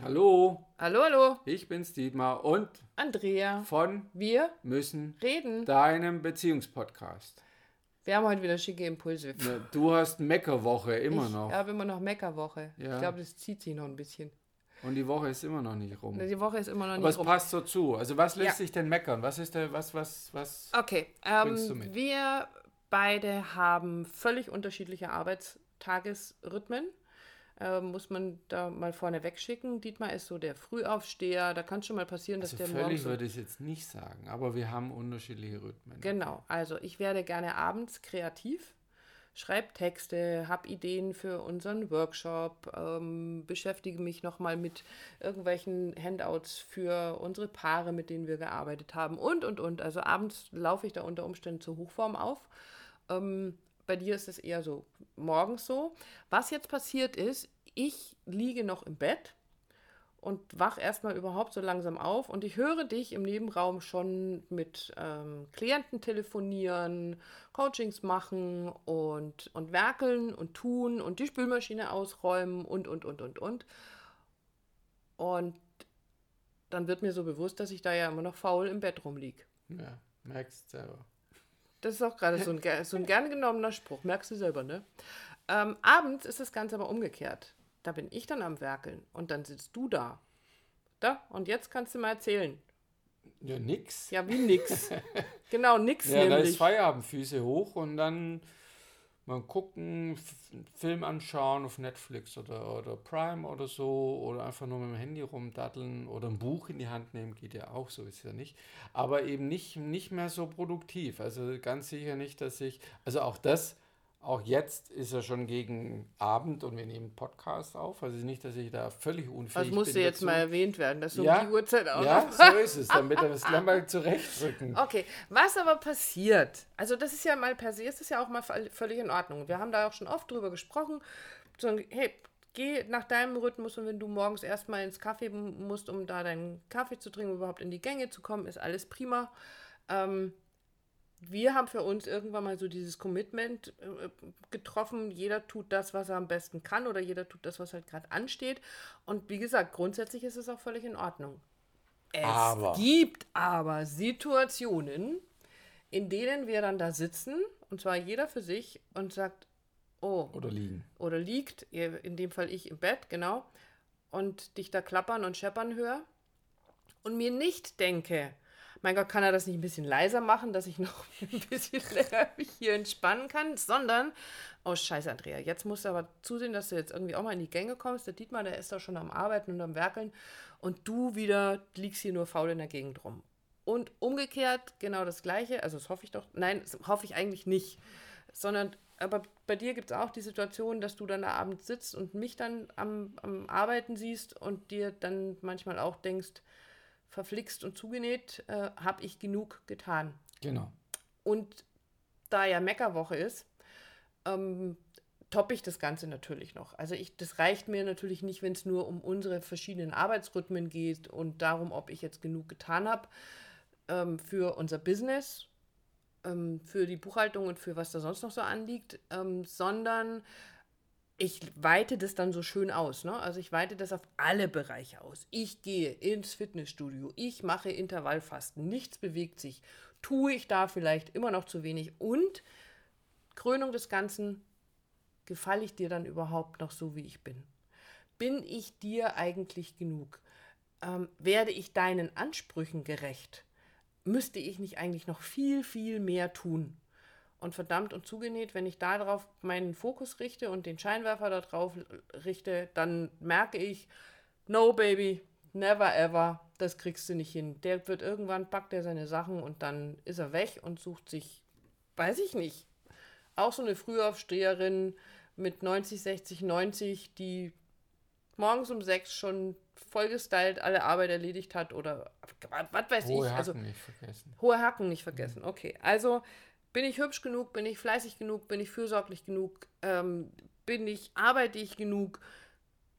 Hallo, Hallo, hallo. ich bin's Dietmar und Andrea. von Wir müssen reden. deinem Beziehungspodcast. Wir haben heute wieder schicke Impulse. Ne, Du hast Meckerwoche immer ich noch habe immer noch Meckerwoche. Ja. Ich glaube, das zieht sich noch ein bisschen. und die Woche ist immer noch nicht rum. Die Woche ist immer noch Aber nicht es rum. passt so zu. Also was lässt Ja. sich denn meckern? Was ist der, was, was, was? Okay, ähm, mit? wir beide haben völlig unterschiedliche Arbeitstagesrhythmen. Ähm, muss man da mal vorne wegschicken. Dietmar ist so der Frühaufsteher. Da kann es schon mal passieren, dass Also der völlig würde ich es jetzt nicht sagen, aber wir haben unterschiedliche Rhythmen. Genau, also ich werde gerne abends kreativ, schreibe Texte, habe Ideen für unseren Workshop, ähm, beschäftige mich nochmal mit irgendwelchen Handouts für unsere Paare, mit denen wir gearbeitet haben und, und, und. Also abends laufe ich da unter Umständen zur Hochform auf. Ähm, bei dir ist es eher so morgens so. Was jetzt passiert ist, ich liege noch im Bett und wach erstmal überhaupt so langsam auf und ich höre dich im Nebenraum schon mit ähm, Klienten telefonieren, Coachings machen und, und werkeln und tun und die Spülmaschine ausräumen und, und, und, und, und. Und dann wird mir so bewusst, dass ich da ja immer noch faul im Bett rumlieg. Ja, merkst selber. Das ist auch gerade so ein, so ein gern genommener Spruch, merkst du selber, ne? Ähm, abends ist das Ganze aber umgekehrt. Da bin ich dann am Werkeln und dann sitzt du da. Da, und jetzt kannst du mal erzählen. Ja, nix. Ja, wie nix. genau, nix Ja, da ist nämlich. Feierabend, Füße hoch und dann mal gucken, Film anschauen auf Netflix oder, oder Prime oder so oder einfach nur mit dem Handy rumdatteln oder ein Buch in die Hand nehmen, geht ja auch, so ist ja nicht. Aber eben nicht, nicht mehr so produktiv. Also ganz sicher nicht, dass ich, also auch das, auch jetzt ist er schon gegen Abend und wir nehmen Podcast auf. Also nicht, dass ich da völlig unfähig Das bin. musste jetzt dazu. mal erwähnt werden, dass du Ja, um die Uhrzeit auch Ja, so ist es, damit wir das gleich mal zurechtrücken. Okay, was aber passiert, also das ist ja mal per se, ist das ja auch mal völ- völlig in Ordnung. Wir haben da auch schon oft drüber gesprochen. So, hey, geh nach deinem Rhythmus und wenn du morgens erstmal ins Kaffee musst, um da deinen Kaffee zu trinken, überhaupt in die Gänge zu kommen, ist alles prima. Ähm, wir haben für uns irgendwann mal so dieses Commitment äh, getroffen, jeder tut das, was er am besten kann oder jeder tut das, was halt gerade ansteht. Und wie gesagt, grundsätzlich ist es auch völlig in Ordnung. Es Aber. gibt aber Situationen, in denen wir dann da sitzen, und zwar jeder für sich, und sagt, oh, Oder liegen. oder liegt, in dem Fall ich im Bett, genau, und dich da klappern und scheppern höre und mir nicht denke, mein Gott, kann er das nicht ein bisschen leiser machen, dass ich noch ein bisschen länger mich hier entspannen kann, sondern, oh scheiße, Andrea, jetzt musst du aber zusehen, dass du jetzt irgendwie auch mal in die Gänge kommst. Der Dietmar, der ist da schon am Arbeiten und am Werkeln. Und du wieder liegst hier nur faul in der Gegend rum. Und umgekehrt genau das Gleiche, also das hoffe ich doch, nein, das hoffe ich eigentlich nicht, sondern, aber bei dir gibt es auch die Situation, dass du dann da abends sitzt und mich dann am, am Arbeiten siehst und dir dann manchmal auch denkst, verflixt und zugenäht, äh, habe ich genug getan. Genau. Und da ja Meckerwoche ist, ähm, toppe ich das Ganze natürlich noch. Also ich, das reicht mir natürlich nicht, wenn es nur um unsere verschiedenen Arbeitsrhythmen geht und darum, ob ich jetzt genug getan habe ähm, für unser Business, ähm, für die Buchhaltung und für was da sonst noch so anliegt, ähm, sondern ich weite das dann so schön aus. Ne? Also ich weite das auf alle Bereiche aus. Ich gehe ins Fitnessstudio, ich mache Intervallfasten, nichts bewegt sich. Tue ich da vielleicht immer noch zu wenig? Und Krönung des Ganzen, gefalle ich dir dann überhaupt noch so, wie ich bin? Bin ich dir eigentlich genug? Ähm, werde ich deinen Ansprüchen gerecht? Müsste ich nicht eigentlich noch viel, viel mehr tun? Und verdammt und zugenäht, wenn ich darauf meinen Fokus richte und den Scheinwerfer darauf richte, dann merke ich, no baby, never ever, das kriegst du nicht hin. Der wird irgendwann, packt er seine Sachen und dann ist er weg und sucht sich, weiß ich nicht, auch so eine Frühaufsteherin mit 90, 60, 90, die morgens um sechs schon vollgestylt alle Arbeit erledigt hat oder was weiß Hohe ich. Also Hacken nicht vergessen. Hohe Hacken nicht vergessen. Okay, also bin ich hübsch genug, bin ich fleißig genug, bin ich fürsorglich genug, ähm, bin ich, arbeite ich genug,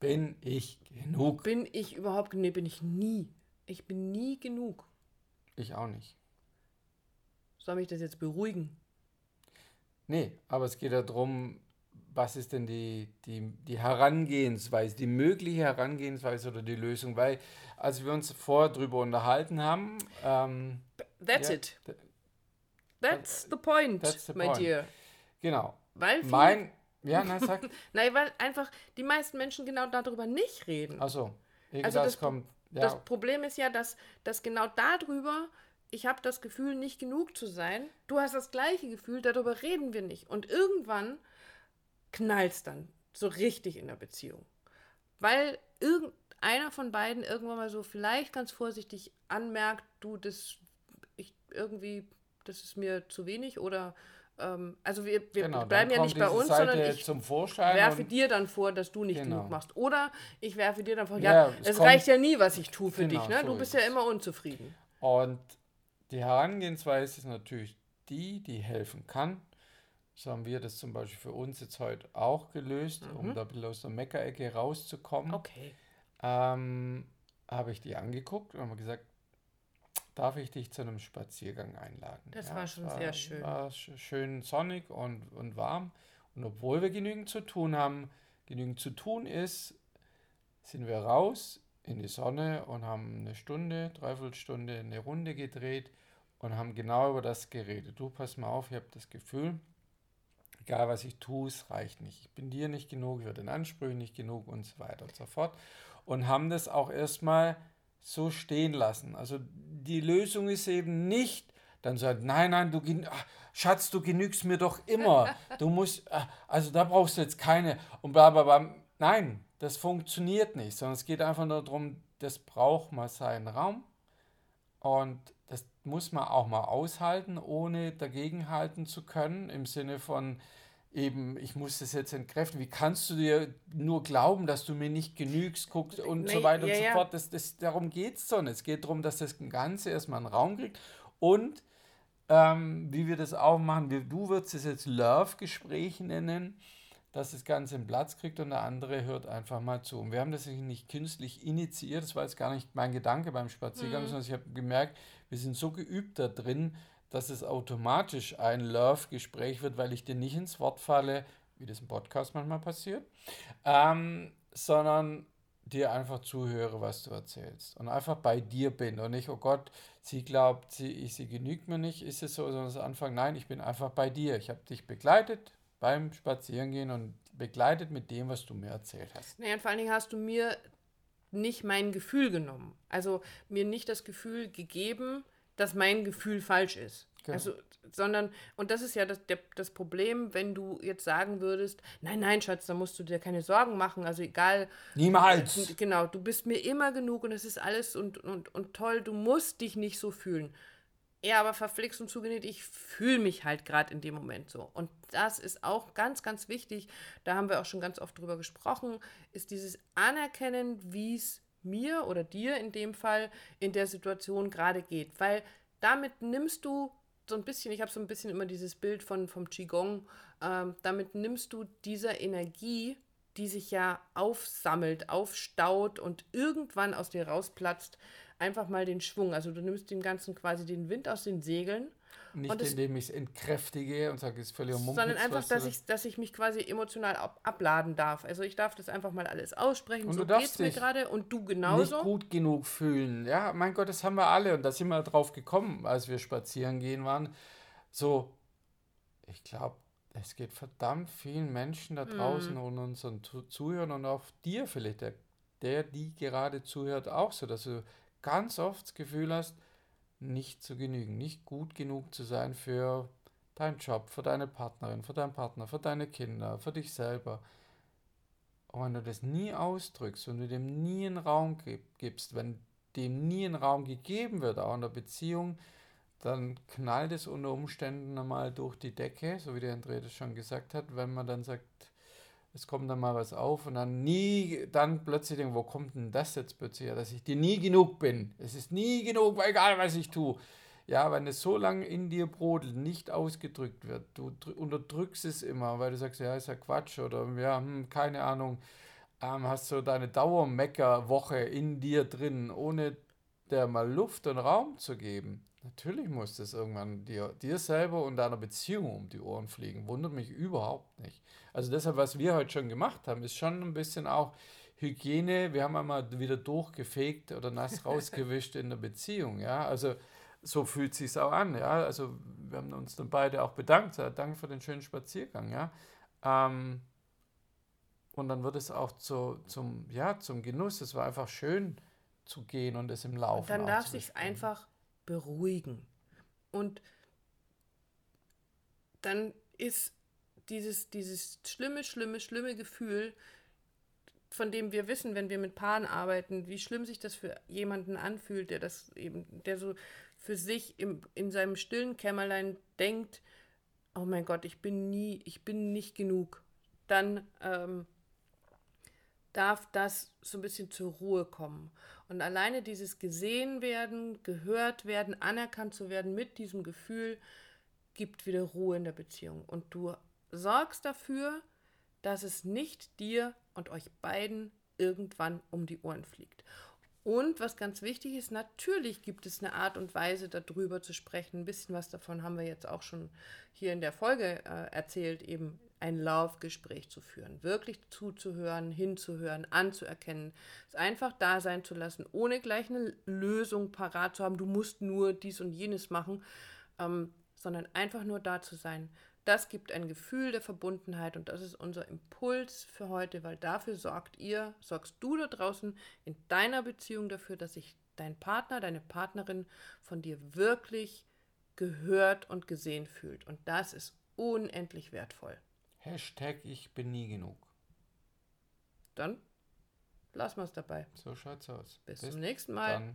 Bin ich genug? bin ich überhaupt, nee, bin ich nie. Ich bin nie genug. Ich auch nicht. Soll mich das jetzt beruhigen? Nee, aber es geht ja darum, was ist denn die, die, die Herangehensweise, die mögliche Herangehensweise oder die Lösung? Weil, als wir uns vorher drüber unterhalten haben. Ähm, That's ja, it. That's the point, that's the my point. dear. Genau. Weil mein. Ja, na, sag. Nein, weil einfach die meisten Menschen genau darüber nicht reden. Achso. Also das, kommt. Ja. Das Problem ist ja, dass, dass genau darüber ich habe das Gefühl, nicht genug zu sein. Du hast das gleiche Gefühl, darüber reden wir nicht. Und irgendwann knallt es dann so richtig in der Beziehung. Weil irgendeiner von beiden irgendwann mal so vielleicht ganz vorsichtig anmerkt, du, das ich irgendwie, das ist mir zu wenig oder ähm, also wir, wir genau, bleiben ja nicht bei uns, Seite sondern ich werfe dir dann vor, dass du nicht genau. genug machst. Oder ich werfe dir dann vor, ja, ja es, reicht ja nie, was ich tue für genau, dich, ne? Du so bist ja immer unzufrieden. Und die Herangehensweise ist natürlich die, die helfen kann. So haben wir das zum Beispiel für uns jetzt heute auch gelöst, mhm. um da aus der Meckerecke rauszukommen. Okay. Ähm, habe ich die angeguckt und habe gesagt, darf ich dich zu einem Spaziergang einladen? Das ja, war schon war, sehr schön. War schön sonnig und, und warm. Und obwohl wir genügend zu tun haben, genügend zu tun ist, sind wir raus in die Sonne und haben eine Stunde, dreiviertel Stunde eine Runde gedreht und haben genau über das geredet. Du, pass mal auf, ich habe das Gefühl, egal was ich tue, es reicht nicht. Ich bin dir nicht genug, ich werde den Ansprüchen nicht genug und so weiter und so fort. Und haben das auch erstmal so stehen lassen. Also die Lösung ist eben nicht, dann sagt, nein, nein, du, ach, Schatz, du genügst mir doch immer. Du musst, ah, also da brauchst du jetzt keine und bla bla bla. Nein, das funktioniert nicht, sondern es geht einfach nur darum, das braucht mal seinen Raum und das muss man auch mal aushalten, ohne dagegenhalten zu können, im Sinne von eben, ich muss das jetzt entkräften. Wie kannst du dir nur glauben, dass du mir nicht genügst, guckst und nee, so weiter ja, und so fort. Das, das, darum geht es doch nicht. Es geht darum, dass das Ganze erstmal einen Raum kriegt und ähm, wie wir das auch machen, du würdest es jetzt Love-Gespräche nennen dass das Ganze einen Platz kriegt und der andere hört einfach mal zu. Und wir haben das nicht künstlich initiiert, das war jetzt gar nicht mein Gedanke beim Spaziergang, mhm. sondern ich habe gemerkt, wir sind so geübt da drin, dass es automatisch ein Love-Gespräch wird, weil ich dir nicht ins Wort falle, wie das im Podcast manchmal passiert, ähm, sondern dir einfach zuhöre, was du erzählst und einfach bei dir bin und nicht, oh Gott, sie glaubt, sie, sie genügt mir nicht, ist es so, sondern das Anfang, nein, ich bin einfach bei dir, ich habe dich begleitet, beim Spazierengehen und begleitet mit dem, was du mir erzählt hast. Naja, und vor allen Dingen hast du mir nicht mein Gefühl genommen. Also mir nicht das Gefühl gegeben, dass mein Gefühl falsch ist. Genau. Also, sondern, und das ist ja das, der, das Problem, wenn du jetzt sagen würdest, nein, nein, Schatz, da musst du dir keine Sorgen machen, also egal. Niemals. Genau, du bist mir immer genug und es ist alles und, und, und toll, du musst dich nicht so fühlen. Ja, aber verflixt und zugenäht, ich fühle mich halt gerade in dem Moment so. Und das ist auch ganz, ganz wichtig. Da haben wir auch schon ganz oft drüber gesprochen, ist dieses Anerkennen, wie es mir oder dir in dem Fall in der Situation gerade geht. Weil damit nimmst du so ein bisschen, ich habe so ein bisschen immer dieses Bild von, vom Qigong, ähm, damit nimmst du dieser Energie, die sich ja aufsammelt, aufstaut und irgendwann aus dir rausplatzt, einfach mal den Schwung. Also du nimmst dem Ganzen quasi den Wind aus den Segeln. Nicht indem ich es entkräftige und sage, es ist völlig Mumpitz, Sondern einfach, dass ich, dass ich mich quasi emotional ab, abladen darf. Also ich darf das einfach mal alles aussprechen. Und so geht es mir gerade und du genauso. Nicht gut genug fühlen. Ja, mein Gott, das haben wir alle. Und da sind wir drauf gekommen, als wir spazieren gehen waren. So, ich glaube, es geht verdammt vielen Menschen da draußen mm. und unseren Zuhörern und auch dir vielleicht, der, der, die gerade zuhört, auch so, dass du ganz oft das Gefühl hast, nicht zu genügen, nicht gut genug zu sein für deinen Job, für deine Partnerin, für deinen Partner, für deine Kinder, für dich selber. Und wenn du das nie ausdrückst, wenn du dem nie einen Raum gibst, wenn dem nie ein Raum gegeben wird, auch in der Beziehung, dann knallt es unter Umständen einmal durch die Decke, so wie der André das schon gesagt hat, wenn man dann sagt, es kommt dann mal was auf und dann nie, dann plötzlich denken, wo kommt denn das jetzt plötzlich her, dass ich dir nie genug bin. Es ist nie genug, egal was ich tue. Ja, wenn es so lange in dir brodelt, nicht ausgedrückt wird, du unterdrückst es immer, weil du sagst, ja, ist ja Quatsch oder ja, hm, keine Ahnung, ähm, hast so deine Dauermeckerwoche in dir drin, ohne der mal Luft und Raum zu geben, natürlich muss das irgendwann dir, dir selber und deiner Beziehung um die Ohren fliegen. Wundert mich überhaupt nicht. Also deshalb, was wir heute schon gemacht haben, ist schon ein bisschen auch Hygiene. Wir haben einmal wieder durchgefegt oder nass rausgewischt in der Beziehung. Ja, also so fühlt sich auch an. Ja, also wir haben uns dann beide auch bedankt. Danke für den schönen Spaziergang. Ja. Ähm, und dann wird es auch zu, zum, ja, zum Genuss. Es war einfach schön zu gehen und es im Laufen. Und dann darf sich einfach beruhigen. Und dann ist dieses, dieses schlimme, schlimme, schlimme Gefühl, von dem wir wissen, wenn wir mit Paaren arbeiten, wie schlimm sich das für jemanden anfühlt, der das eben, der so für sich im, in seinem stillen Kämmerlein denkt, oh mein Gott, ich bin nie, ich bin nicht genug, dann ähm, darf das so ein bisschen zur Ruhe kommen. Und alleine dieses gesehen werden, gehört werden, anerkannt zu werden mit diesem Gefühl, gibt wieder Ruhe in der Beziehung. Und du sorgst dafür, dass es nicht dir und euch beiden irgendwann um die Ohren fliegt. Und was ganz wichtig ist, natürlich gibt es eine Art und Weise, darüber zu sprechen. Ein bisschen was davon haben wir jetzt auch schon hier in der Folge äh, erzählt, eben ein Laufgespräch zu führen, wirklich zuzuhören, hinzuhören, anzuerkennen, es einfach da sein zu lassen, ohne gleich eine Lösung parat zu haben, du musst nur dies und jenes machen, ähm, sondern einfach nur da zu sein. Das gibt ein Gefühl der Verbundenheit und das ist unser Impuls für heute, weil dafür sorgt ihr, sorgst du da draußen in deiner Beziehung dafür, dass sich dein Partner, deine Partnerin von dir wirklich gehört und gesehen fühlt. Und das ist unendlich wertvoll. Hashtag ich bin nie genug. Dann lassen wir es dabei. So schaut's aus. Bis, Bis zum nächsten Mal.